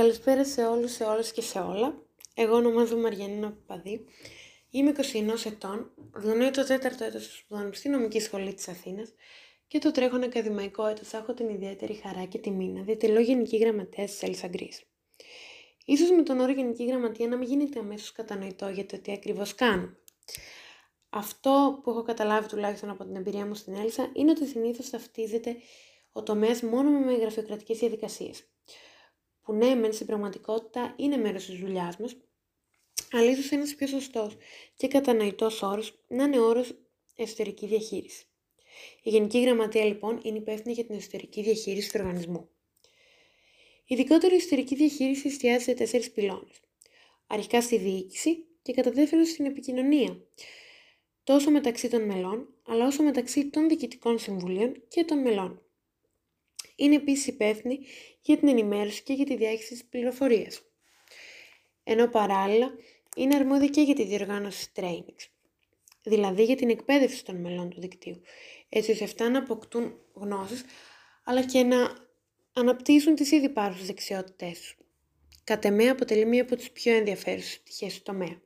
Καλησπέρα σε όλους, σε όλες και σε όλα. Εγώ ονομάζομαι Μαριανίνα Παπαδή. Είμαι 21 ετών, διονύω το τέταρτο έτος σπουδών στη νομική σχολή της Αθήνας και το τρέχον ακαδημαϊκό έτος έχω την ιδιαίτερη χαρά και τιμή να διατελώ Γενική Γραμματέα της Έλσα Γκρις. Ίσως με τον όρο Γενική Γραμματεία να μην γίνεται αμέσως κατανοητό για το τι ακριβώς κάνω. Αυτό που έχω καταλάβει τουλάχιστον από την εμπειρία μου στην Έλσα είναι ότι συνήθως ταυτίζεται ο τομέας μόνο με γραφειοκρατικές διαδικασίες που ναι, μεν στην πραγματικότητα είναι μέρος της δουλειάς μας, αλλά ίσως ένας πιο σωστός και κατανοητός όρος να είναι όρος εσωτερική διαχείριση. Η Γενική Γραμματεία λοιπόν είναι υπεύθυνη για την εσωτερική διαχείριση του οργανισμού. Ειδικότερα η εσωτερική διαχείριση εστιάζει σε τέσσερις πυλώνες. Αρχικά στη διοίκηση και κατά δεύτερον στην επικοινωνία, τόσο μεταξύ των μελών, αλλά όσο μεταξύ των διοικητικών συμβουλίων και των μελών. Είναι επίσης υπεύθυνη για την ενημέρωση και για τη διάχυση της πληροφορίας. Ενώ παράλληλα είναι αρμόδια και για τη διοργάνωση trainings, δηλαδή για την εκπαίδευση των μελών του δικτύου, έτσι ώστε αυτά να αποκτούν γνώσεις, αλλά και να αναπτύσσουν τις ήδη υπάρχουσες δεξιότητές τους. Κατ' εμέ αποτελεί μία από τις πιο ενδιαφέρουσες πτυχές του τομέα.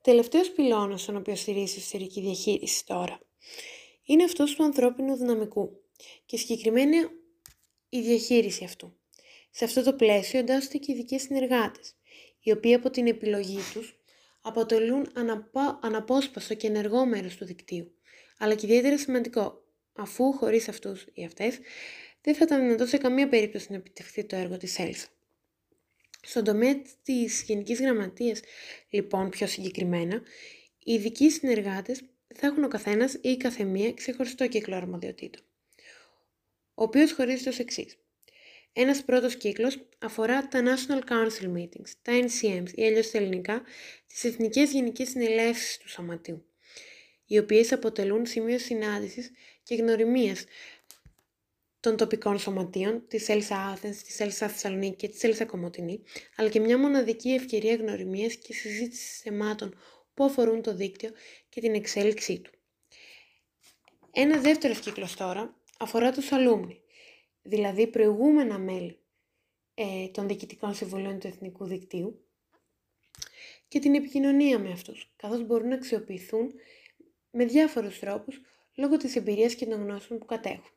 Τελευταίος πυλώνας στον οποίο στηρίζει η εσωτερική διαχείριση τώρα είναι αυτός του ανθρώπινου δυναμικού και συγκεκριμένα η διαχείριση αυτού. Σε αυτό το πλαίσιο εντάσσονται και ειδικοί συνεργάτες, οι οποίοι από την επιλογή τους αποτελούν αναπα... αναπόσπαστο και ενεργό μέρος του δικτύου, αλλά και ιδιαίτερα σημαντικό, αφού χωρίς αυτούς ή αυτές δεν θα ήταν δυνατό σε καμία περίπτωση να επιτευχθεί το έργο της ΕΛΣΑ. Στον τομέα της Γενικής Γραμματείας, λοιπόν, πιο συγκεκριμένα, οι ειδικοί συνεργάτες θα έχουν ο καθένας ή η καθεμία ξεχωριστό κύκλο αρμοδιοτήτων ο οποίος χωρίζεται ως εξής. Ένας πρώτος κύκλος αφορά τα National Council Meetings, τα NCMs ή αλλιώς στα ελληνικά, τις Εθνικές Γενικές Συνελεύσεις του Σωματείου, οι οποίες αποτελούν σημείο συνάντησης και γνωριμίας των τοπικών σωματείων, της Έλσας Athens, της Έλσας Θεσσαλονίκη και της Έλσας Κομωτινή, αλλά και μια μοναδική ευκαιρία γνωριμίας και συζήτησης θεμάτων που αφορούν το δίκτυο και την εξέλιξή του. Ένα δεύτερος κύκλος τώρα αφορά τους αλούμνη, δηλαδή προηγούμενα μέλη ε, των διοικητικών συμβουλίων του Εθνικού Δικτύου και την επικοινωνία με αυτούς, καθώς μπορούν να αξιοποιηθούν με διάφορους τρόπους λόγω της εμπειρίας και των γνώσεων που κατέχουν.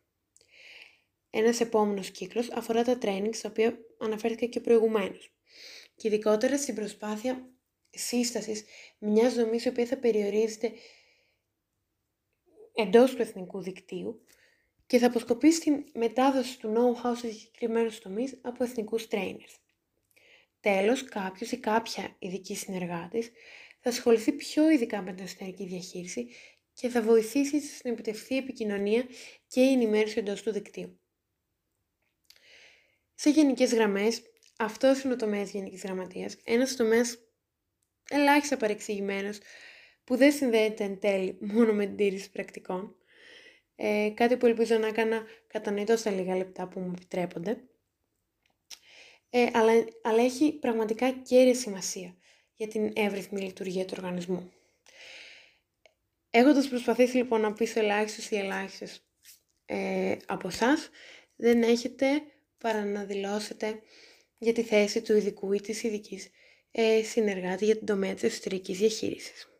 Ένας επόμενος κύκλος αφορά τα training, στα οποία αναφέρθηκα και προηγουμένως, και ειδικότερα στην προσπάθεια σύστασης μιας δομής η οποία θα περιορίζεται εντός του εθνικού δικτύου και θα αποσκοπεί στη μετάδοση του know-how σε συγκεκριμένους τομείς από εθνικούς trainers. Τέλος, κάποιος ή κάποια ειδική συνεργάτης θα ασχοληθεί πιο ειδικά με την εσωτερική διαχείριση και θα βοηθήσει στην επιτευχθεί επικοινωνία και η ενημέρωση εντός του δικτύου. Σε γενικές γραμμές, αυτός είναι ο τομέας Γενικής Γραμματείας, ένας τομέας ελάχιστα παρεξηγημένος που δεν συνδέεται εν τέλει μόνο με την τήρηση πρακτικών, ε, κάτι που ελπίζω να έκανα κατανοητός στα λίγα λεπτά που μου επιτρέπονται. Ε, αλλά, αλλά έχει πραγματικά κέρια σημασία για την εύρυθμη λειτουργία του οργανισμού. Έχοντας προσπαθήσει λοιπόν να πείσω ελάχιστου ή ελάχιστες ε, από εσάς, δεν έχετε παρά να δηλώσετε για τη θέση του ειδικού ή της ειδικής ε, συνεργάτη για την τομέα της εσωτερικής διαχείρισης.